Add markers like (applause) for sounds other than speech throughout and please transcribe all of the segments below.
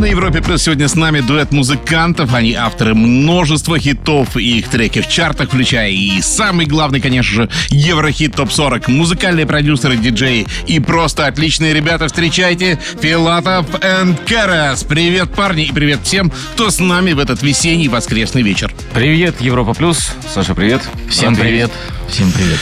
На Европе Плюс сегодня с нами дуэт музыкантов. Они авторы множества хитов и их треки в чартах, включая и самый главный, конечно же, Еврохит ТОП-40. Музыкальные продюсеры, диджеи и просто отличные ребята. Встречайте Филатов и Керас. Привет, парни, и привет всем, кто с нами в этот весенний воскресный вечер. Привет, Европа Плюс. Саша, привет. Всем Андрей. привет. Всем привет.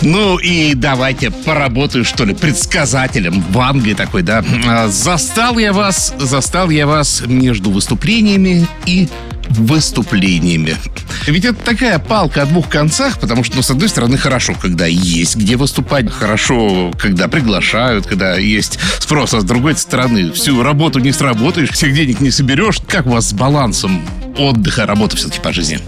Ну и давайте поработаю, что ли, предсказателем, вангой такой, да. А, Застал я вас, застал я вас между выступлениями и выступлениями. Ведь это такая палка о двух концах, потому что, ну, с одной стороны, хорошо, когда есть где выступать, хорошо, когда приглашают, когда есть спрос, а с другой стороны, всю работу не сработаешь, всех денег не соберешь. Как у вас с балансом отдыха, работы все-таки по жизни?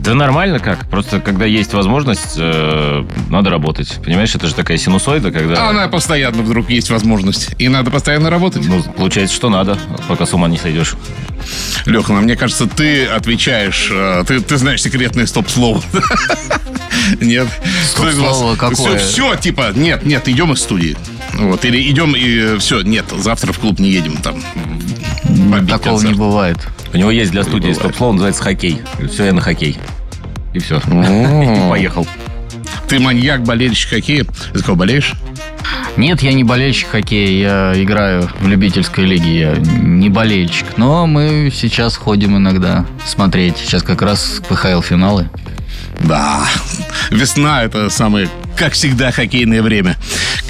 Да нормально как. Просто когда есть возможность, э, надо работать. Понимаешь, это же такая синусоида, когда... А Она постоянно вдруг есть возможность, и надо постоянно работать. Ну, получается, что надо, пока с ума не сойдешь. Леха, ну, мне кажется, ты отвечаешь, э, ты, ты знаешь секретное (laughs) стоп-слово. Нет. Стоп-слово какое? Все, все, типа, нет, нет, идем из студии. Вот, или идем и все, нет, завтра в клуб не едем там. Такого концерт. не бывает. У него есть для студии стоп-слово, называется хоккей. Все, я на хоккей. И все. (laughs) И поехал. Ты маньяк, болельщик хоккея. Ты кого болеешь? Нет, я не болельщик хоккея, я играю в любительской лиге, я не болельщик. Но мы сейчас ходим иногда смотреть. Сейчас как раз КХЛ финалы. Да, весна – это самое, как всегда, хоккейное время.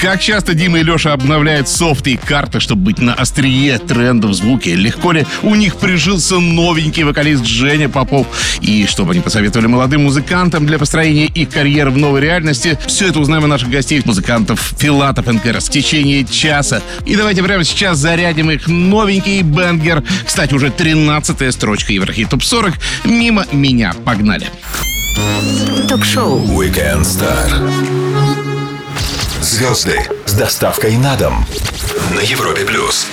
Как часто Дима и Леша обновляют софты и карты, чтобы быть на острие трендов в звуке? Легко ли у них прижился новенький вокалист Женя Попов? И что бы они посоветовали молодым музыкантам для построения их карьеры в новой реальности? Все это узнаем у наших гостей, музыкантов Филатов НКРС в течение часа. И давайте прямо сейчас зарядим их новенький бенгер. Кстати, уже 13-я строчка Еврохит Топ 40. Мимо меня. Погнали. Ток-шоу Weekend Star. Звезды с доставкой на дом на Европе плюс.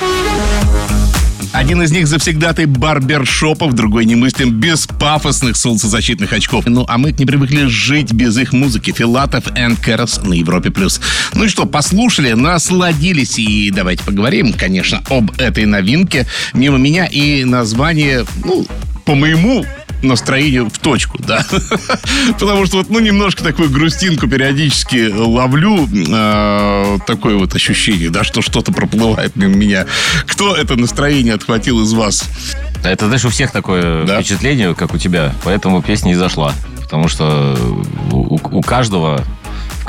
Один из них завсегдатый барбершопов, другой немыслим без пафосных солнцезащитных очков. Ну, а мы не привыкли жить без их музыки. Филатов и Кэрос на Европе+. плюс. Ну и что, послушали, насладились. И давайте поговорим, конечно, об этой новинке. Мимо меня и название, ну, по моему настроению в точку, да. (laughs) Потому что вот, ну, немножко такую грустинку периодически ловлю. э, такое вот ощущение, да, что что-то проплывает мимо меня. Кто это настроение отхватил из вас? А Это, знаешь, у всех такое Да. впечатление, как у тебя. Поэтому песня и зашла. Потому что у, у каждого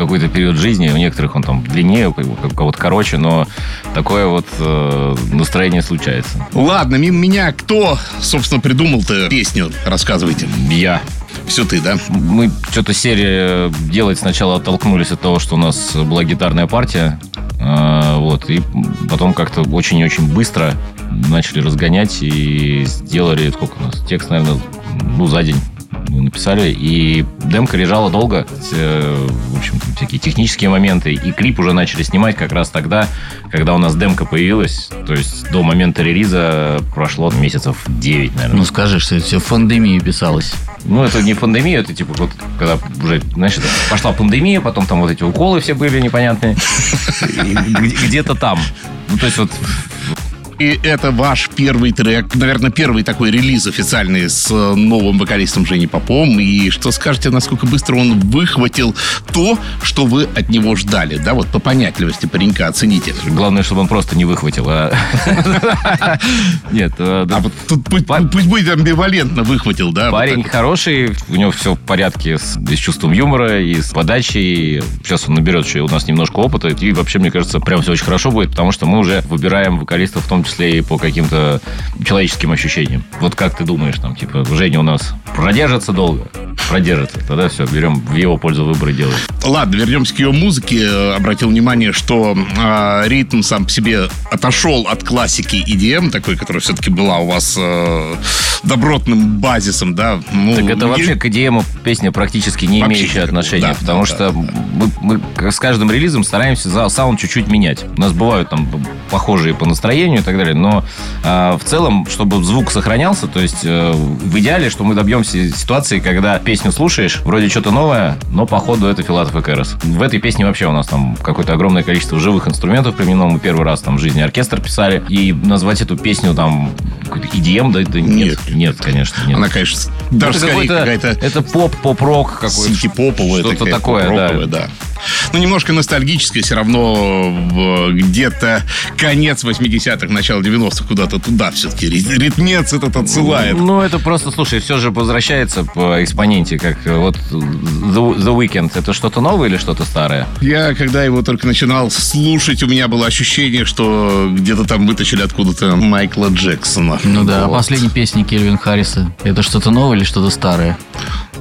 какой-то период жизни, у некоторых он там длиннее, у кого-то короче, но такое вот э, настроение случается. Ладно, мимо меня кто, собственно, придумал-то песню? Рассказывайте. Я. Все ты, да? Мы что-то серия делать сначала оттолкнулись от того, что у нас была гитарная партия. А, Вот, и потом как-то очень и очень быстро начали разгонять и сделали, сколько у нас, текст, наверное, ну, за день мы написали. И демка лежала долго. Э, В общем, всякие технические моменты. И клип уже начали снимать как раз тогда, когда у нас демка появилась. То есть до момента релиза прошло месяцев 9, наверное. Ну скажи, что это все в пандемии писалось. Ну, это не пандемия, это типа вот когда уже, знаешь, пошла пандемия, потом там вот эти уколы все были непонятные. (laughs) Где-то там. Ну, то есть вот И это ваш первый трек, наверное, первый такой релиз официальный с э, новым вокалистом Женей Попом. И что скажете, насколько быстро он выхватил то, что вы от него ждали? Да, вот по понятливости паренька оцените. главное, чтобы он просто не выхватил. а- (laughs) Нет, э, А вот тут пусть, будет амбивалентно выхватил, да? Парень хороший, у него все в порядке с, чувством юмора, и с подачей. Сейчас он наберет еще у нас немножко опыта. И вообще, мне кажется, прям все очень хорошо будет, потому что мы уже выбираем вокалистов в том числе и по каким-то человеческим ощущениям. Вот как ты думаешь, там, типа, Женя у нас продержится долго? Продержится. Тогда все, берем в его пользу выборы делаем. Ладно, вернемся к ее музыке. Обратил внимание, что э, ритм сам по себе отошел от классики EDM, такой, которая все-таки была у вас э, добротным базисом, да? Ну, Так это вообще к EDM песня практически не Вообще имеющая отношения, да, потому да, что мы, мы с каждым релизом стараемся за саунд чуть-чуть менять. У нас бывают там похожие по настроению и так далее, но а, в целом, чтобы звук сохранялся, то есть э, в идеале, что мы добьемся ситуации, когда песню слушаешь, вроде что-то новое, но походу это Филатов и Кэрос. В этой песне вообще у нас там какое-то огромное количество живых инструментов применено. Мы первый раз там в жизни оркестр писали. И назвать эту песню там какой-то EDM, да, да нет, Нет. нет, конечно, нет. Она, конечно, даже Это скорее какая-то Это поп, поп-рок какой-то. синти-поповая, Что-то такое, да. да. Ну, немножко ностальгическая, все равно где-то конец 80-х, начало 90-х, куда-то туда все-таки ритмец этот отсылает. Ну, это просто, слушай, все же возвращается по экспоненте, как э, вот The, The Weeknd. Это что-то новое или что-то старое? Я, когда его только начинал слушать, у меня было ощущение, что где-то там вытащили откуда-то Майкла Джексона. Ну да, а Вот. последней песни Кельвин Харриса. Это что-то новое или что-то старое?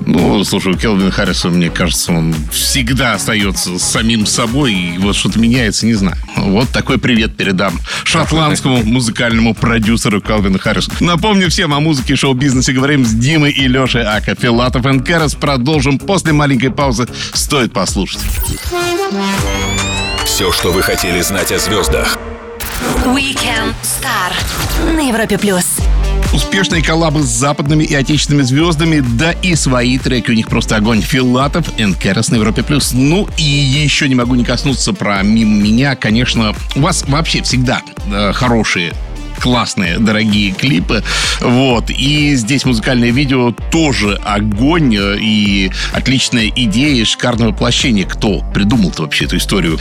Ну, слушай, у Келвина Харриса, мне кажется, он всегда остается самим собой, и вот что-то меняется, не знаю. Вот такой привет передам шотландскому музыкальному продюсеру Келвину Харрису. Напомню всем о музыке и шоу-бизнесе говорим с Димой и Лешей Ака. Филатов и Кэрос продолжим после маленькой паузы. Стоит послушать. Все, что вы хотели знать о звездах. Weekend Star на Европе плюс. Успешные коллабы с западными и отечественными звездами, да и свои треки у них просто огонь. Филатов и Кэрос на Европе+. плюс. Ну и еще не могу не коснуться про «Мимо меня». Конечно, у вас вообще всегда э, хорошие классные, дорогие клипы. Вот. И здесь музыкальное видео тоже огонь э, и отличная идея, и шикарное воплощение. Кто придумал-то вообще эту историю?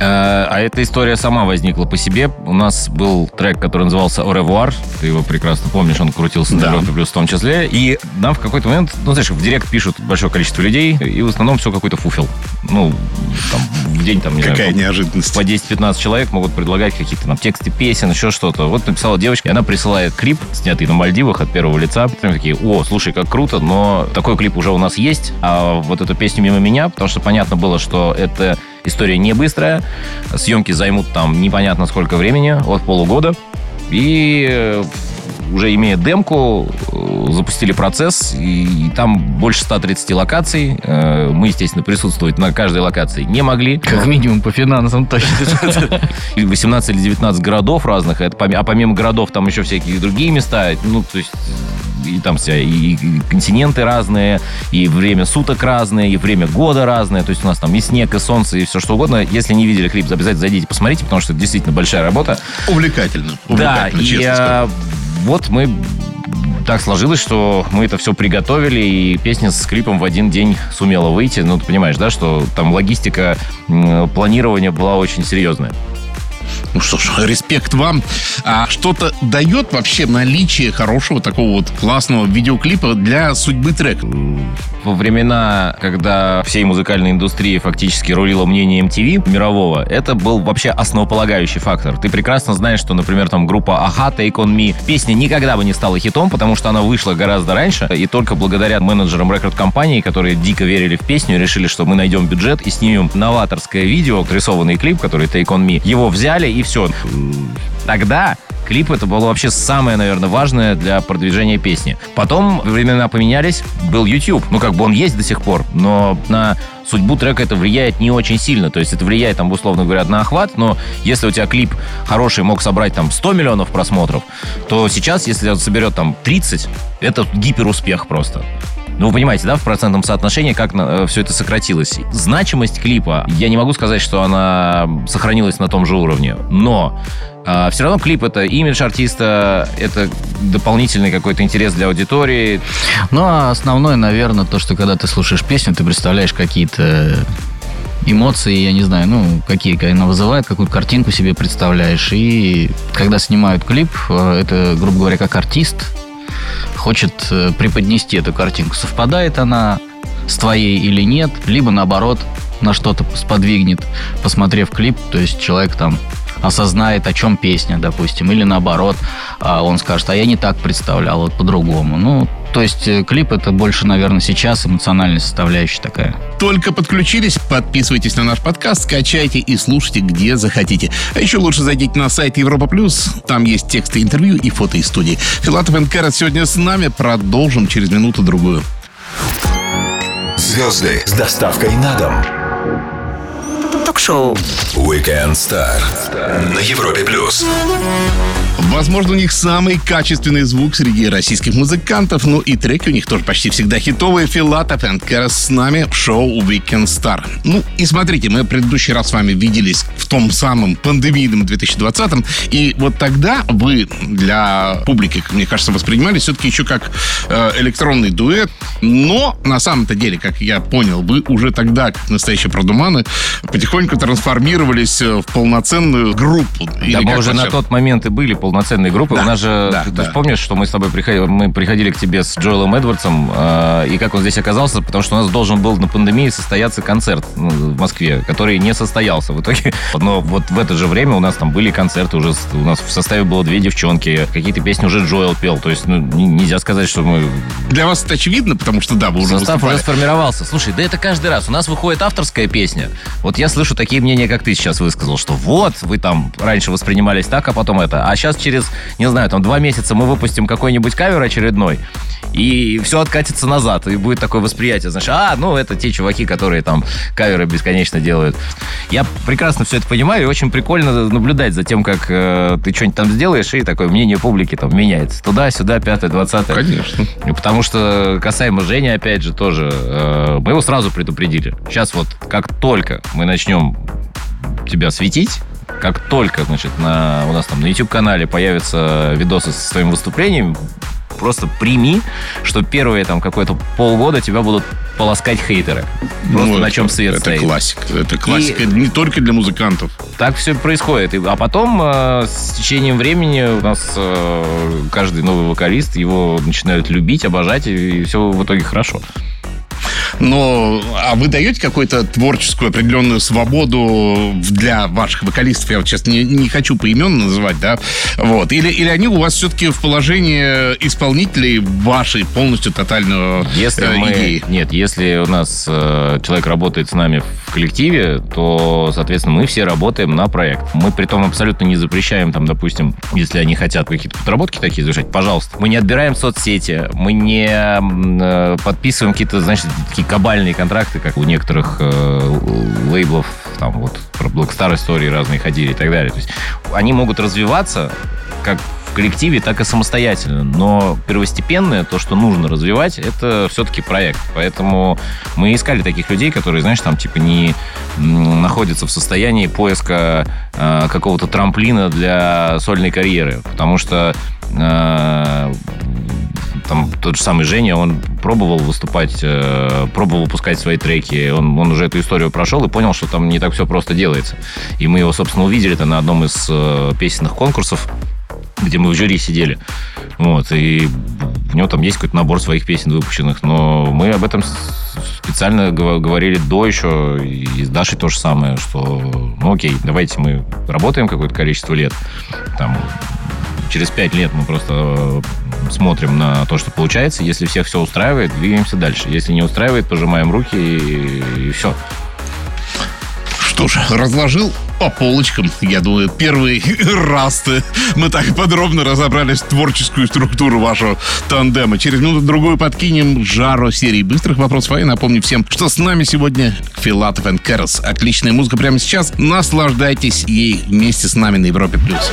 Э, А эта история сама возникла по себе. У нас был трек, который назывался «Au revoir». Ты его прекрасно помнишь, он крутился Да. на Европе Плюс в том числе. И нам в какой-то момент, ну, знаешь, в директ пишут большое количество людей, и в основном все какой-то фуфел. Ну, там, в день там, не Какая знаю, неожиданность. по 10-15 человек могут предлагать какие-то там тексты песен, еще что-то. Вот написала девочка, и она присылает клип, снятый на Мальдивах от первого лица. Прям такие, о, слушай, как круто, но такой клип уже у нас есть, а вот эту песню мимо меня, потому что понятно было, что это история не быстрая, съемки займут там непонятно сколько времени, от полугода, и э, уже имея демку, э, запустили процесс, и, и там больше 130 локаций. Э, Мы, естественно, присутствовать на каждой локации не могли. Как минимум по финансам точно. (laughs) И 18 или 19 городов разных, поме- а помимо городов там еще всякие другие места, ну, то есть и там вся, и, и континенты разные, и время суток разное, и время года разное, то есть у нас там и снег, и солнце, и все что угодно. Если не видели клип, обязательно зайдите, посмотрите, потому что это действительно большая работа. Увлекательно. Да, Увлекательно, и честно скажу. Вот мы так сложилось, что мы это все приготовили, и песня с клипом в один день сумела выйти. Ну, ты понимаешь, да, что там логистика планирования была очень серьезная. Ну что ж, респект вам. А что-то дает вообще наличие хорошего такого вот классного видеоклипа для судьбы трека? Во времена, когда всей музыкальной индустрии фактически рулило мнение MTV мирового, это был вообще основополагающий фактор. Ты прекрасно знаешь, что, например, там группа Аха Take On Me песня никогда бы не стала хитом, потому что она вышла гораздо раньше, и только благодаря менеджерам рекорд-компании, которые дико верили в песню, решили, что мы найдем бюджет и снимем новаторское видео, рисованный клип, который Take On Me. Его взяли, и все. Тогда клип это было вообще самое, наверное, важное для продвижения песни. Потом времена поменялись, был YouTube. Ну, как бы он есть до сих пор, но на судьбу трека это влияет не очень сильно. То есть это влияет, там, условно говоря, на охват, но если у тебя клип хороший мог собрать там 100 миллионов просмотров, то сейчас, если он соберет там 30, это гиперуспех просто. Ну, вы понимаете, да, в процентном соотношении, как все это сократилось. Значимость клипа, я не могу сказать, что она сохранилась на том же уровне, но все равно клип это имидж артиста, это дополнительный какой-то интерес для аудитории. Ну, а основное, наверное, то, что когда ты слушаешь песню, ты представляешь какие-то эмоции, я не знаю, ну, какие она вызывает, какую картинку себе представляешь. И когда снимают клип, э, это, грубо говоря, как артист хочет э, преподнести эту картинку. Совпадает она с твоей или нет, либо наоборот на что-то сподвигнет, посмотрев клип, то есть человек там осознает, о чем песня, допустим, или наоборот, а, он скажет, а я не так представлял, вот по-другому. Ну, то есть э, клип это больше, наверное, сейчас эмоциональная составляющая такая. Только подключились, подписывайтесь на наш подкаст, скачайте и слушайте, где захотите. А еще лучше зайдите на сайт Европа Плюс, там есть тексты интервью и фото из студии. Филатов Кэрот сегодня с нами, продолжим через минуту-другую. Звезды с доставкой на дом. Ток-шоу Weekend Star на Европе плюс. Возможно, у них самый качественный звук среди российских музыкантов, ну и треки у них тоже почти всегда хитовые. Филатов и Кэрос с нами в шоу Weekend Star. Ну и смотрите, мы в предыдущий раз с вами виделись в том самом пандемийном 2020 и вот тогда вы для публики, мне кажется, воспринимали все-таки еще как э, электронный дуэт, но на самом-то деле, как я понял, вы уже тогда, как настоящие продуманы, потихоньку трансформировались в полноценную группу. Да, мы уже на тот момент и были полноценной группой. Да, У нас же, да, ты, да. помнишь, что мы с тобой приходили, мы приходили к тебе с Джоэлом Эдвардсом, э, и как он здесь оказался, потому что у нас должен был на пандемии состояться концерт ну, в Москве, который не состоялся в итоге. (laughs) Но вот в это же время у нас там были концерты, уже у нас в составе было две девчонки, какие-то песни уже Джоэл пел, то есть ну, нельзя сказать, что мы... Для вас это очевидно, потому что да, вы уже Состав выступали. уже сформировался. Слушай, да это каждый раз. У нас выходит авторская песня. Вот я слышу такие мнения, как ты сейчас высказал, что вот, вы там раньше воспринимались так, а потом это. А сейчас через, не знаю, там два месяца мы выпустим какой-нибудь кавер очередной, и все откатится назад, и будет такое восприятие, знаешь, а, ну, это те чуваки, которые там каверы бесконечно делают. Я прекрасно все это понимаю, и очень прикольно наблюдать за тем, как э, ты что-нибудь там сделаешь, и такое мнение публики там меняется. Туда, сюда, пятое, двадцатое. Конечно. Потому что касаемо Жени, опять же, тоже, э, мы его сразу предупредили. Сейчас вот, как только мы начнем тебя светить, как только, значит, на, у нас там на YouTube-канале появятся видосы с твоим выступлением, просто прими, что первые там какое-то полгода тебя будут полоскать хейтеры. Просто ну, на чем свет это стоит. классика. Это классика и не только для музыкантов. Так все происходит. А потом э, с течением времени у нас э, каждый новый вокалист его начинают любить, обожать, и все в итоге хорошо. Но а вы даете какую-то творческую определенную свободу для ваших вокалистов? Я вот сейчас не, не хочу поименно называть, да? Вот. Или, или они у вас все-таки в положении исполнителей вашей полностью тотального если э, мы, идеи? Нет, если у нас э, человек работает с нами в коллективе, то, соответственно, мы все работаем на проект. Мы при том абсолютно не запрещаем, там, допустим, если они хотят какие-то подработки такие завершать, пожалуйста. Мы не отбираем соцсети, мы не э, подписываем какие-то, значит, такие кабальные контракты, как у некоторых э, лейблов, там вот про Blackstar истории разные ходили и так далее. То есть они могут развиваться как в коллективе, так и самостоятельно. Но первостепенное, то, что нужно развивать, это все-таки проект. Поэтому мы искали таких людей, которые, знаешь, там типа не находятся в состоянии поиска э, какого-то трамплина для сольной карьеры. Потому что э, там тот же самый Женя, он пробовал выступать, э, пробовал выпускать свои треки, он, он уже эту историю прошел и понял, что там не так все просто делается. И мы его, собственно, увидели это на одном из э, песенных конкурсов, где мы в жюри сидели. Вот, и у него там есть какой-то набор своих песен выпущенных, но мы об этом специально говорили до еще, и с Дашей то же самое, что, ну окей, давайте мы работаем какое-то количество лет, там, через пять лет мы просто э, смотрим на то, что получается. Если всех все устраивает, двигаемся дальше. Если не устраивает, пожимаем руки и, и все. Что ж, разложил по полочкам. Я думаю, первый (laughs) раз мы так подробно разобрались в творческую структуру вашего тандема. Через минуту-другую подкинем жару серии быстрых вопросов. А я напомню всем, что с нами сегодня Филатов и Кэрос. Отличная музыка прямо сейчас. Наслаждайтесь ей вместе с нами на Европе+. плюс.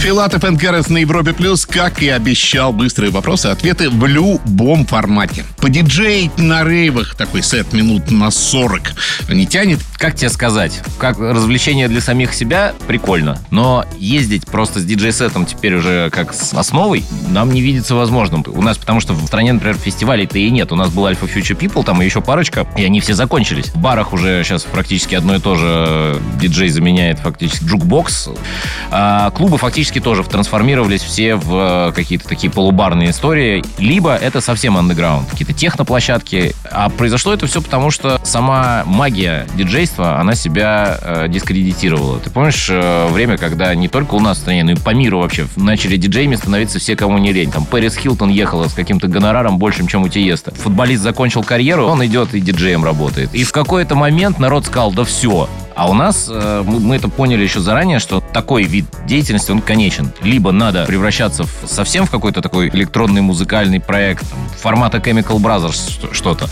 Filatov & Karas на Европе Плюс, как и обещал, быстрые вопросы и ответы в любом формате. Подиджеить на рейвах такой сет минут на 40 не тянет? Как тебе сказать? Как развлечение для самих себя прикольно, но ездить просто с диджей-сетом теперь уже как с основой нам не видится возможным. У нас, потому что в стране, например, фестивалей-то и нет. У нас был Alfa Future People, там и еще парочка, и они все закончились. В барах уже сейчас практически одно и то же диджей заменяет фактически джукбокс. А клубы фактически тоже трансформировались все в э, какие-то такие полубарные истории. Либо это совсем андеграунд, какие-то техноплощадки. А произошло это все потому, что сама магия диджейства, она себя э, дискредитировала. Ты помнишь э, время, когда не только у нас в стране, но и по миру вообще начали диджеями становиться все, кому не лень. Там Пэрис Хилтон ехала с каким-то гонораром большим, чем у Тиеста. Футболист закончил карьеру, он идет и диджеем работает. И в какой-то момент народ сказал, да все, а у нас, э, мы это поняли еще заранее, что такой вид деятельности, он конечен. Либо надо превращаться в, совсем в какой-то такой электронный музыкальный проект, там, формата Chemical Brothers что-то.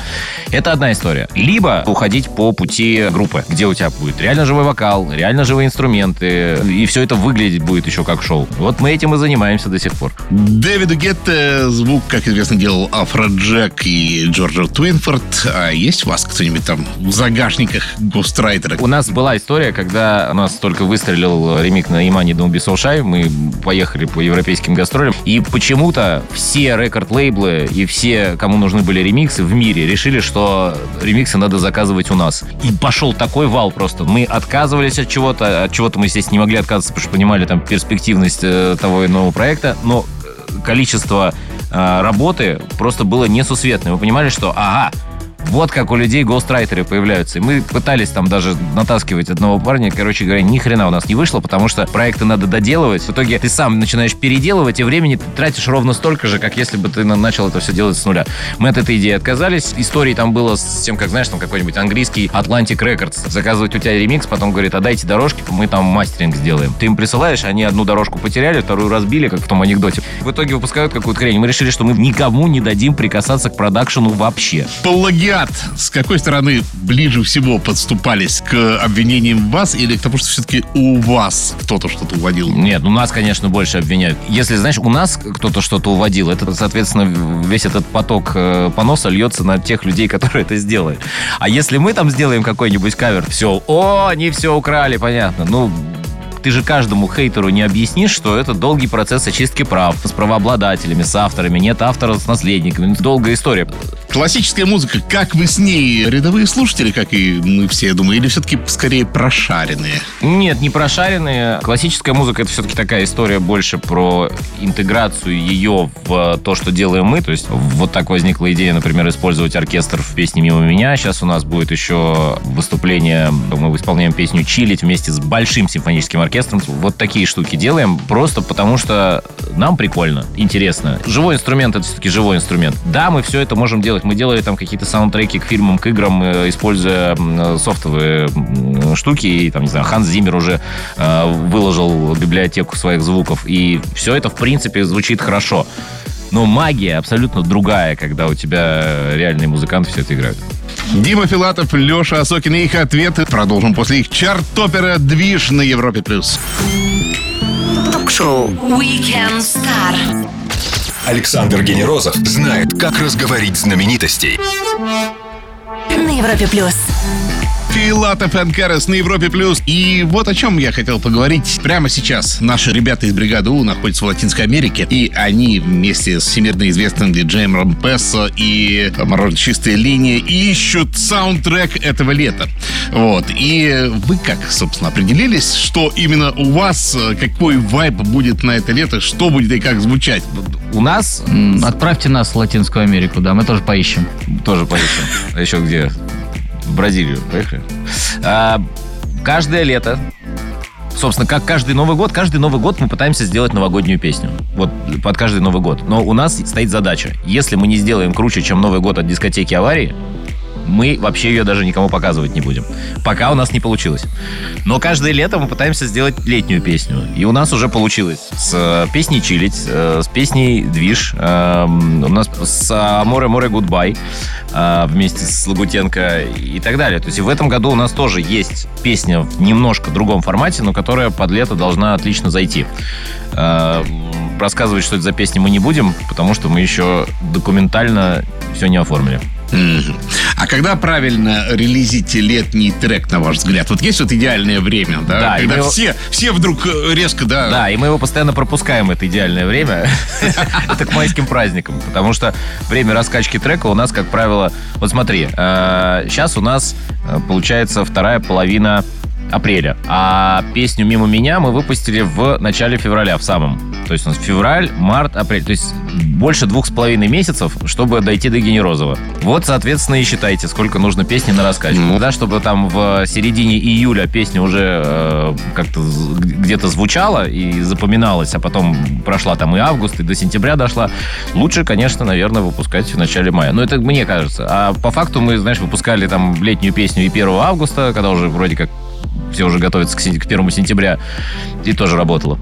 Это одна история. Либо уходить по пути группы, где у тебя будет реально живой вокал, реально живые инструменты, и все это выглядеть будет еще как шоу. Вот мы этим и занимаемся до сих пор. Дэвиду Гетте звук, как известно, делал Афроджек и Джорджо Твинфорд. А есть у вас кто-нибудь там в загашниках гострайтера? У нас была история, когда у нас только выстрелил ремик на Имани Be So Shy, мы поехали по европейским гастролям, и почему-то все рекорд-лейблы и все, кому нужны были ремиксы в мире, решили, что ремиксы надо заказывать у нас. И пошел такой вал просто. Мы отказывались от чего-то, от чего-то мы, естественно, не могли отказываться, потому что понимали там перспективность э, того иного проекта, но э, количество э, работы просто было несусветное. Мы понимали, что ага, вот как у людей гострайтеры появляются. И мы пытались там даже натаскивать одного парня. Короче говоря, ни хрена у нас не вышло, потому что проекты надо доделывать. В итоге ты сам начинаешь переделывать, и времени ты тратишь ровно столько же, как если бы ты начал это все делать с нуля. Мы от этой идеи отказались. Истории там было с тем, как, знаешь, там какой-нибудь английский Atlantic Records. Заказывать у тебя ремикс, потом говорит, а дайте дорожки, мы там мастеринг сделаем. Ты им присылаешь, они одну дорожку потеряли, вторую разбили, как в том анекдоте. В итоге выпускают какую-то хрень. Мы решили, что мы никому не дадим прикасаться к продакшену вообще. Плагиат. С какой стороны ближе всего подступались к обвинениям вас или к тому, что все-таки у вас кто-то что-то уводил? Нет, у нас, конечно, больше обвиняют. Если, знаешь, у нас кто-то что-то уводил, это, соответственно, весь этот поток э, поноса льется на тех людей, (laughs) которые это сделали. А если мы там сделаем какой-нибудь кавер, все, о, они все украли, понятно. Ну, ты же каждому хейтеру не объяснишь, что это долгий процесс очистки прав с правообладателями, с авторами, нет автора с наследниками. Долгая история. Классическая музыка, как вы с ней? Рядовые слушатели, как и мы все, я думаю, или все-таки скорее прошаренные? Нет, не прошаренные. Классическая музыка это все-таки такая история больше про интеграцию ее в то, что делаем мы. То есть вот так возникла идея, например, использовать оркестр в песне «Мимо меня». Сейчас у нас будет еще выступление, мы исполняем песню «Чилить» вместе с большим симфоническим оркестром. Вот такие штуки делаем просто потому, что нам прикольно, интересно. Живой инструмент это все-таки живой инструмент. Да, мы все это можем делать. Мы делали там какие-то саундтреки к фильмам, к играм, э, используя софтовые штуки. И там, не знаю, Ханс Зиммер уже э, выложил библиотеку своих звуков. И все это, в принципе, звучит хорошо. Но магия абсолютно другая, когда у тебя реальные музыканты все это играют. Дима Филатов, Леша Осокин и их ответы. Продолжим после их чарт-топера «Движ» на Европе+. плюс. Ток-шоу Weekend Star. Александр Генерозов знает, как разговорить знаменитостей. На Европе плюс. Филатов Энкерес на Европе Плюс. И вот о чем я хотел поговорить прямо сейчас. Наши ребята из бригады У находятся в Латинской Америке, и они вместе с всемирно известным диджеем Ромпессо и Морон Чистая линия ищут саундтрек этого лета. Вот. И вы как, собственно, определились, что именно у вас, какой вайб будет на это лето, что будет и как звучать? У нас Отправьте нас в Латинскую Америку, да, мы тоже поищем. тоже поищем. А еще где? В Бразилию. Поехали. А, каждое лето Собственно, как каждый Новый год, каждый Новый год мы пытаемся сделать новогоднюю песню. Вот под каждый Новый год. Но у нас стоит задача. Если мы не сделаем круче, чем Новый год от дискотеки аварии, мы вообще ее даже никому показывать не будем. Пока у нас не получилось. Но каждое лето мы пытаемся сделать летнюю песню. И у нас уже получилось. С э, песней «Чилить», э, с песней «Движ», э, у нас с «Море, море, гудбай» э, вместе с Лагутенко и так далее. То есть в этом году у нас тоже есть песня в немножко другом формате, но которая под лето должна отлично зайти. Э, Рассказывать, что это за песня, мы не будем, потому что мы еще документально все не оформили. А когда правильно релизить летний трек, на ваш взгляд? Вот есть вот идеальное время, да? Да, когда его- все, все вдруг э, резко, да, Да, и мы его постоянно пропускаем, это идеальное время. (laughs) Это к майским праздникам. Потому что время раскачки трека у нас, как правило... Вот смотри, сейчас у нас э, получается вторая половина апреля. А песню «Мимо меня» мы выпустили в начале февраля, в самом. То есть у нас февраль, март, апрель. То есть больше двух с половиной месяцев, чтобы дойти до Генерозова. Вот, соответственно, и считайте, сколько нужно песни на раскачку. Ну. Да, чтобы там в середине июля песня уже э, как-то где-то звучала и запоминалась, а потом прошла там и август, и до сентября дошла. Лучше, конечно, наверное, выпускать в начале мая. Но это мне кажется. А по факту мы, знаешь, выпускали там летнюю песню и 1 августа, когда уже вроде как все уже готовятся к, к 1 сентября, и тоже работало.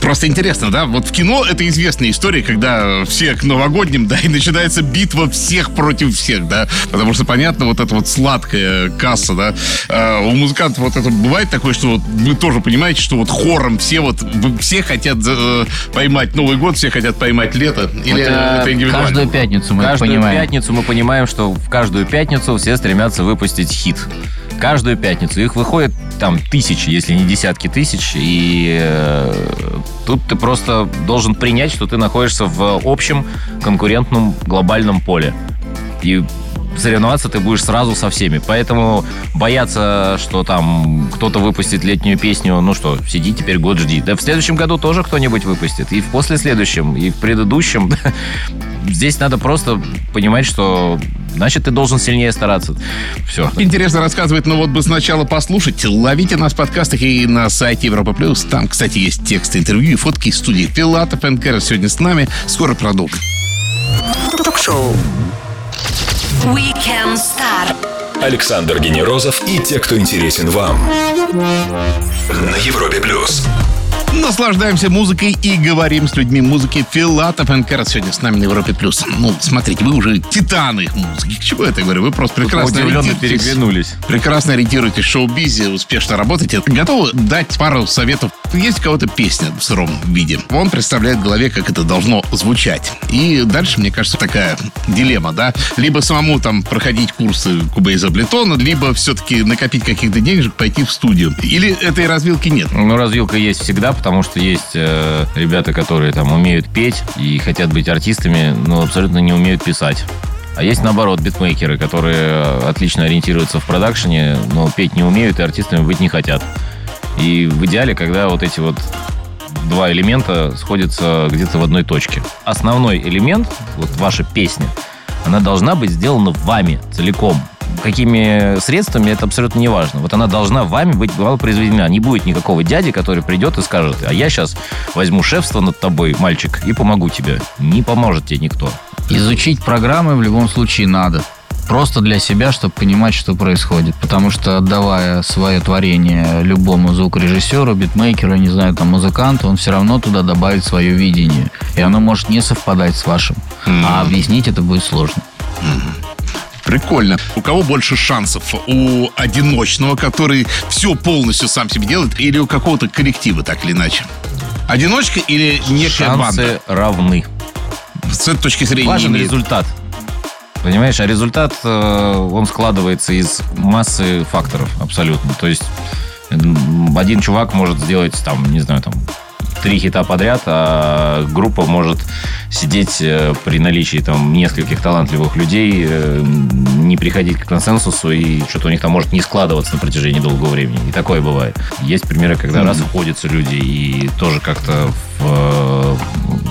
Просто интересно, да? Вот в кино это известная история, когда все к новогодним, да, и начинается битва всех против всех, да? Потому что, понятно, вот эта вот сладкая касса, да? А у музыкантов вот это бывает такое, что вот вы тоже понимаете, что вот хором все вот, все хотят э, поймать Новый год, все хотят поймать лето. Или Это это индивидуально? Каждую пятницу мы каждую понимаем. пятницу мы понимаем, что в каждую пятницу все стремятся выпустить хит. Каждую пятницу. Их выходит там тысячи, если не десятки тысяч. И э, тут ты просто должен принять, что ты находишься в общем конкурентном глобальном поле. И соревноваться ты будешь сразу со всеми. Поэтому бояться, что там кто-то выпустит летнюю песню, ну что, сиди теперь год жди. Да в следующем году тоже кто-нибудь выпустит. И в последующем, и в предыдущем. (laughs) Здесь надо просто понимать, что значит ты должен сильнее стараться. Все. Интересно рассказывает, но вот бы сначала послушать. Ловите нас в подкастах и на сайте Европа Плюс. Там, кстати, есть тексты интервью и фотки из студии Филатов Энкер сегодня с нами. Скоро продукт. Ток-шоу. Weekend Star. Александр Генерозов и те, кто интересен вам. На Европе плюс. Наслаждаемся музыкой и говорим с людьми музыки. Филатов Энкер сегодня с нами на Европе Плюс. Ну, смотрите, вы уже титаны музыки. К чему я это говорю? Вы просто прекрасно ориентируетесь. переглянулись. Прекрасно ориентируетесь в шоу-бизе, успешно работаете. Готовы дать пару советов? Есть у кого-то песня в сыром виде. Он представляет в голове, как это должно звучать. И дальше, мне кажется, такая дилемма, да? Либо самому там проходить курсы Кубейза Блетона, либо все-таки накопить каких-то денежек, пойти в студию. Или этой развилки нет? Ну, развилка есть всегда, потому что есть э, ребята, которые там умеют петь и хотят быть артистами, но абсолютно не умеют писать. А есть, наоборот, битмейкеры, которые отлично ориентируются в продакшене, но петь не умеют и артистами быть не хотят. И в идеале, когда вот эти вот два элемента сходятся где-то в одной точке. Основной элемент, вот ваша песня, она должна быть сделана вами целиком. Какими средствами, это абсолютно не важно. Вот она должна вами быть произведена. Не будет никакого дяди, который придет и скажет, а я сейчас возьму шефство над тобой, мальчик, и помогу тебе. Не поможет тебе никто. Изучить программы в любом случае надо. Просто для себя, чтобы понимать, что происходит. Потому что отдавая свое творение любому звукорежиссеру, битмейкеру, не знаю, там, музыканту, он все равно туда добавит свое видение. И оно может не совпадать с вашим. А объяснить это будет сложно. Прикольно. У кого больше шансов? У одиночного, который все полностью сам себе делает, или у какого-то коллектива, так или иначе? Одиночка или некая банда? Шансы равны. С этой точки зрения Важен не имеет. результат. Понимаешь, а результат, э, он складывается из массы факторов абсолютно. То есть один чувак может сделать, там, не знаю, там, три хита подряд, а группа может сидеть э, при наличии там нескольких талантливых людей, э, не приходить к консенсусу, и что-то у них там может не складываться на протяжении долгого времени. И такое бывает. Есть примеры, когда раз уходятся люди, и тоже как-то в, э,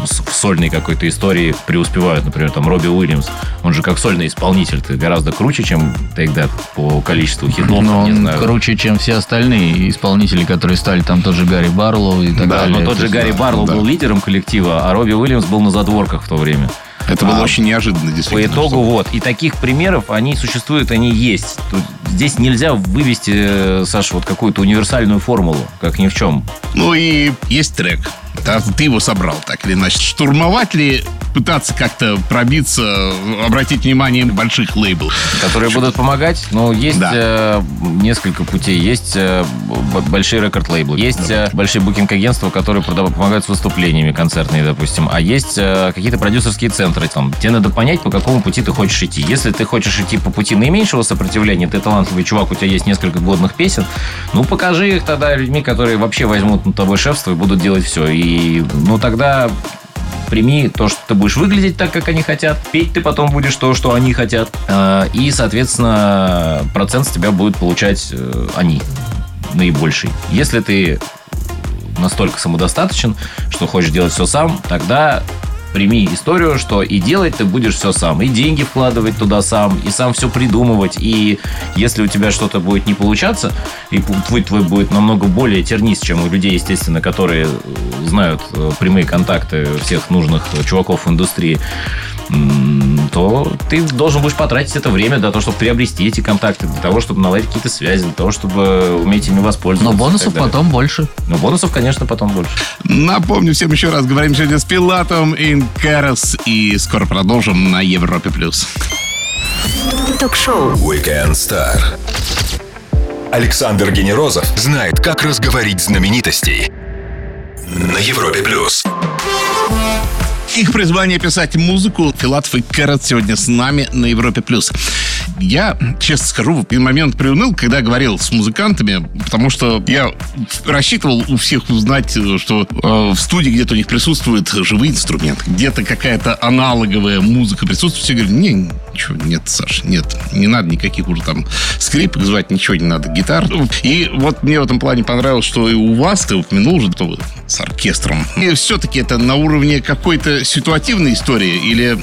в сольной какой-то истории преуспевают. Например, там Робби Уильямс, он же как сольный исполнитель, ты гораздо круче, чем Take That по количеству хитов. Но он знаю. круче, чем все остальные исполнители, которые стали там тот же Гарри Барлоу и так Да, далее. Но тот То же Гарри да, Барлоу да. был лидером коллектива, а Робби Уильямс был на задворках в то время. Это было А, очень неожиданно, По действительно. итогу что- вот. И таких примеров, они существуют, они есть. Тут- здесь нельзя вывести, э, Саша, вот какую-то универсальную формулу, как ни в чем. Ну и есть трек. Да, ты его собрал, так или иначе. Штурмовать ли, пытаться как-то пробиться, обратить внимание больших лейблов? Которые будут помогать. Ну, есть Да. э, несколько путей. Есть э, большие рекорд-лейблы. Есть э, большие букинг-агентства, которые прода- помогают с выступлениями концертные, допустим. А есть э, какие-то продюсерские центры. Там, тебе надо понять, по какому пути ты хочешь идти. Если ты хочешь идти по пути наименьшего сопротивления, ты талантливый чувак, у тебя есть несколько годных песен, ну, покажи их тогда людьми, которые вообще возьмут над тобой шефство и будут делать все. И, ну, тогда прими то, что ты будешь выглядеть так, как они хотят, петь ты потом будешь то, что они хотят, Э, и, соответственно, процент с тебя будет получать э, они наибольший. Если ты настолько самодостаточен, что хочешь делать все сам, тогда прими историю, что и делать ты будешь все сам, и деньги вкладывать туда сам, и сам все придумывать, и если у тебя что-то будет не получаться, и твой твой будет намного более тернист, чем у людей, естественно, которые э, знают э, прямые контакты всех нужных чуваков в индустрии, то ты должен будешь потратить это время для того, чтобы приобрести эти контакты, для того, чтобы наладить какие-то связи, для того, чтобы уметь ими воспользоваться. Но бонусов потом больше. Но бонусов, конечно, потом больше. Напомню всем еще раз, говорим сегодня с Пилатом Инкарас и скоро продолжим на Европе+. плюс. Ток-шоу. Weekend Star. Александр Генерозов знает, как разговорить знаменитостей. На Европе плюс. Их призвание писать музыку. Филатов и Кэрот сегодня с нами на Европе+. плюс. Я, честно скажу, в один момент приуныл, когда говорил с музыкантами, потому что я рассчитывал у всех узнать, что э, в студии где-то у них присутствует живой инструмент, где-то какая-то аналоговая музыка присутствует. Все говорят, не, ничего, нет, Саша, нет, не надо никаких уже там скрипок звать, ничего не надо, гитар. И вот мне в этом плане понравилось, что и у вас, ты упомянул уже, с оркестром. И все-таки это на уровне какой-то ситуативной истории или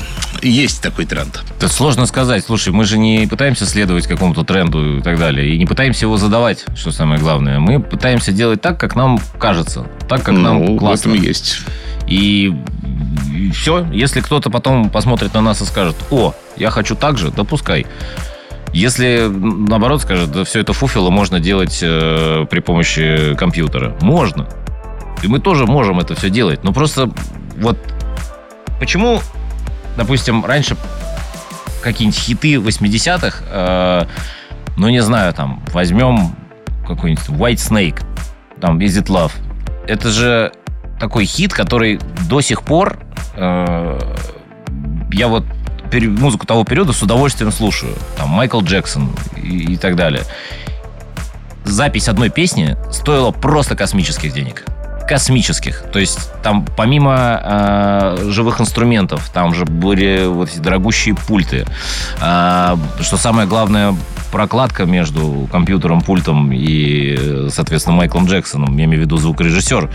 есть такой тренд? Это сложно сказать. Слушай, мы же не пытаемся следовать какому-то тренду и так далее. И не пытаемся его задавать, что самое главное. Мы пытаемся делать так, как нам кажется. Так, как нам ну, в классно. этом и есть. И, все. Если кто-то потом посмотрит на нас и скажет, о, я хочу так же, допускай. Если, наоборот, скажет, да все это фуфело можно делать э, при помощи компьютера. Можно. И мы тоже можем это все делать. Но просто вот почему, допустим, раньше какие-нибудь хиты 80-х, э, ну, не знаю, там, возьмем какой-нибудь White Snake, там, Is It Love. Это же такой хит, который до сих пор э, я вот музыку того периода с удовольствием слушаю. Там Майкл Джексон и, и так далее. Запись одной песни стоила просто космических денег. Космических. То есть там помимо э, живых инструментов, там же были вот эти дорогущие пульты. А, что самое главное, прокладка между компьютером, пультом и, э, соответственно, Майклом Джексоном, я имею в виду звукорежиссер,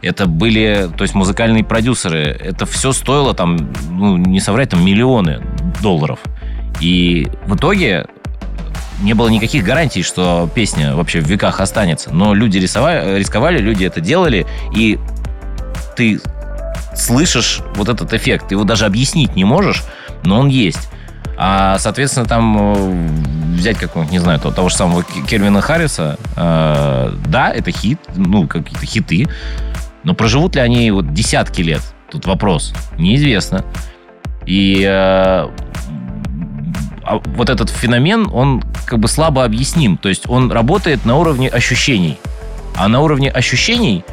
это были, то есть музыкальные продюсеры, это все стоило там, ну, не соврать, там миллионы долларов. И в итоге не было никаких гарантий, что песня вообще в веках останется. Но люди рисовали, рисковали, люди это делали, и ты слышишь вот этот эффект. Ты его даже объяснить не можешь, но он есть. А, соответственно, там э, взять какого-нибудь, не знаю, того, того же самого Кельвина Харриса, э, да, это хит, ну, какие-то хиты, но проживут ли они вот десятки лет? Тут вопрос. Неизвестно. И э, вот этот феномен, он как бы слабо объясним. То есть он работает на уровне ощущений. А на уровне ощущений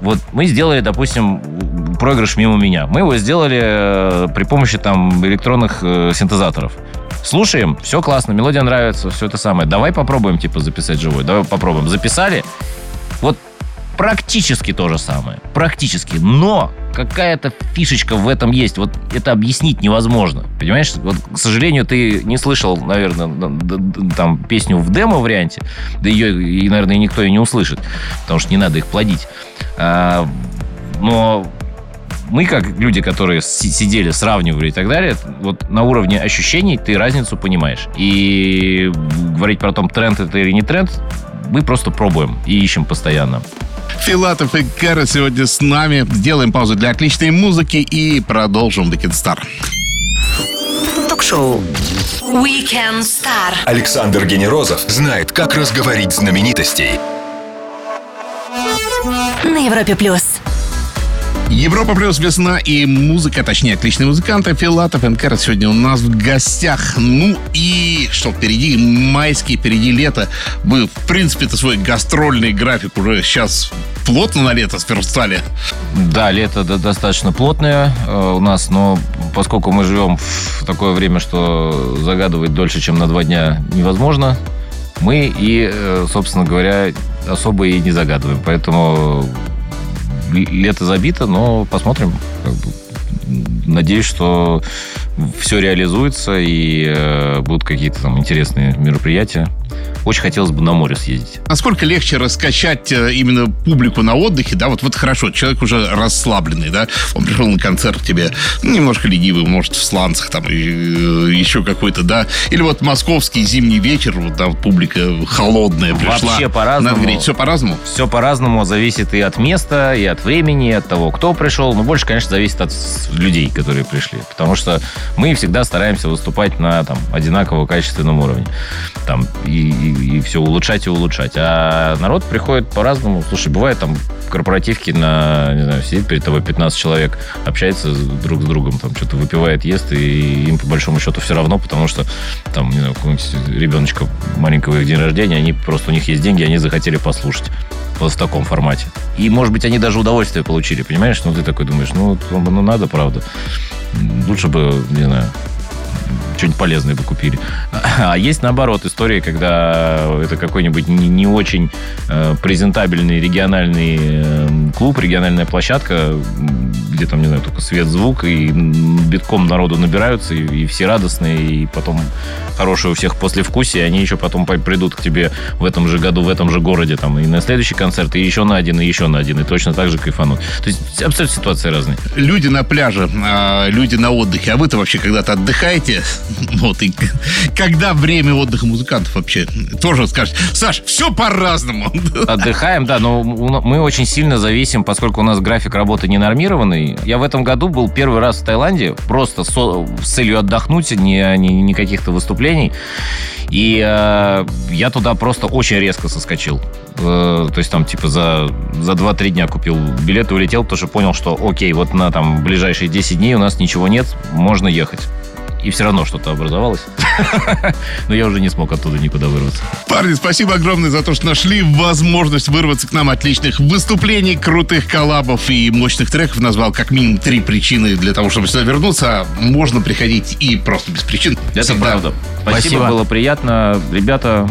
вот мы сделали, допустим, проигрыш мимо меня. Мы его сделали э, при помощи там электронных э, синтезаторов. Слушаем, все классно, мелодия нравится, все это самое. Давай попробуем, типа, записать живой. Давай попробуем. Записали. Вот практически то же самое. Практически. Но какая-то фишечка в этом есть. Вот это объяснить невозможно. Понимаешь? Вот, к сожалению, ты не слышал, наверное, там песню в демо-варианте. Да ее, наверное, никто и не услышит. Потому что не надо их плодить. А, но мы, как люди, которые си- сидели, сравнивали и так далее, вот на уровне ощущений ты разницу понимаешь. И говорить про том, тренд это или не тренд, мы просто пробуем и ищем постоянно. Филатов и Кэра сегодня с нами. Сделаем паузу для отличной музыки и продолжим Weekend Star. Ток-шоу. Weekend Star. Александр Генерозов знает, как разговорить знаменитостей. На Европе плюс. Европа плюс весна и музыка, точнее, отличные музыканты. Филатов Кэра сегодня у нас в гостях. Ну и что, впереди майский, впереди лето. Вы, в принципе, это свой гастрольный график уже сейчас плотно на лето сверстали. Да, лето до- достаточно плотное э, у нас, но поскольку мы живем в такое время, что загадывать дольше, чем на два дня невозможно, мы и, э, собственно говоря, особо и не загадываем. Поэтому лето забито, но посмотрим. Надеюсь, что все реализуется и э, будут какие-то там интересные мероприятия. очень хотелось бы на море съездить. Насколько легче раскачать э, именно публику на отдыхе, да, вот, вот хорошо, человек уже расслабленный, да, он пришел на концерт тебе ну, немножко ленивый, может, в сланцах там, и, э, еще какой-то, да, или вот московский зимний вечер, вот, да, публика холодная пришла. Вообще по-разному. Надо говорить, все по-разному? Все по-разному, зависит и от места, и от времени, и от того, кто пришел, но больше, конечно, зависит от людей, которые пришли, потому что мы всегда стараемся выступать на там одинаково качественном уровне, там и, и, все улучшать и улучшать, а народ приходит по-разному. Слушай, бывает там корпоративки на, не знаю, сидит перед тобой 15 человек, общается друг с другом, там что-то выпивает, ест, и им по большому счету все равно, потому что там, не знаю, ребеночка маленького их день рождения, они просто у них есть деньги, они захотели послушать. Вот в таком формате. И, может быть, они даже удовольствие получили, понимаешь? Ну, ты такой думаешь, ну, ну надо, правда. Лучше бы, не знаю, что-нибудь полезное бы купили. А есть наоборот истории, когда это какой-нибудь не, не очень э, презентабельный региональный э, клуб, региональная площадка, где там, не знаю, только свет, звук, и битком народу набираются, и, и все радостные, и потом хорошее у всех послевкусие, они еще потом по- придут к тебе в этом же году, в этом же городе, там, и на следующий концерт, и еще на один, и еще на один, и точно так же кайфанут. То есть абсолютно ситуации разные. Люди на пляже, а, люди на отдыхе, а вы-то вообще когда-то отдыхаете? (laughs) Вот, и когда время отдыха музыкантов вообще? Тоже скажешь, Саш, все по-разному. (laughs) Отдыхаем, да, но мы очень сильно зависим, поскольку у нас график работы не нормированный. Я в этом году был первый раз в Таиланде, просто со- с целью отдохнуть, не, не, не каких-то выступлений. И э, я туда просто очень резко соскочил. Э, то есть там типа за, за 2-3 дня купил билет и улетел, потому что понял, что окей, вот на там ближайшие 10 дней у нас ничего нет, можно ехать. И все равно что-то образовалось. (laughs) Но я уже не смог оттуда никуда вырваться. Парни, спасибо огромное за то, что нашли возможность вырваться к нам отличных выступлений, крутых коллабов и мощных треков. Назвал как минимум три причины для того, чтобы сюда вернуться. Можно приходить и просто без причин. Это Всегда. правда. Спасибо, Спасибо. было приятно. Ребята,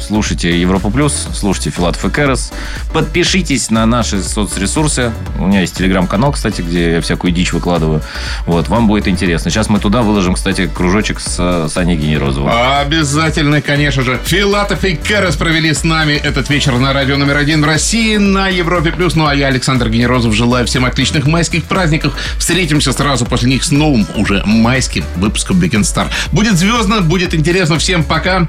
слушайте Европу Плюс, слушайте Филат Фекерес. Подпишитесь на наши соцресурсы. У меня есть телеграм-канал, кстати, где я всякую дичь выкладываю. Вот, вам будет интересно. Сейчас мы туда выложим, кстати, кружочек с Саней Генерозовым. Обязательно, конечно же. Филатов и Керес провели с нами этот вечер на радио номер один в России на Европе+. плюс. Ну, а я, Александр Генерозов, желаю всем отличных майских праздников. Встретимся сразу после них с новым, уже майским выпуском Star. Будет звездно, будет интересно. Всем пока.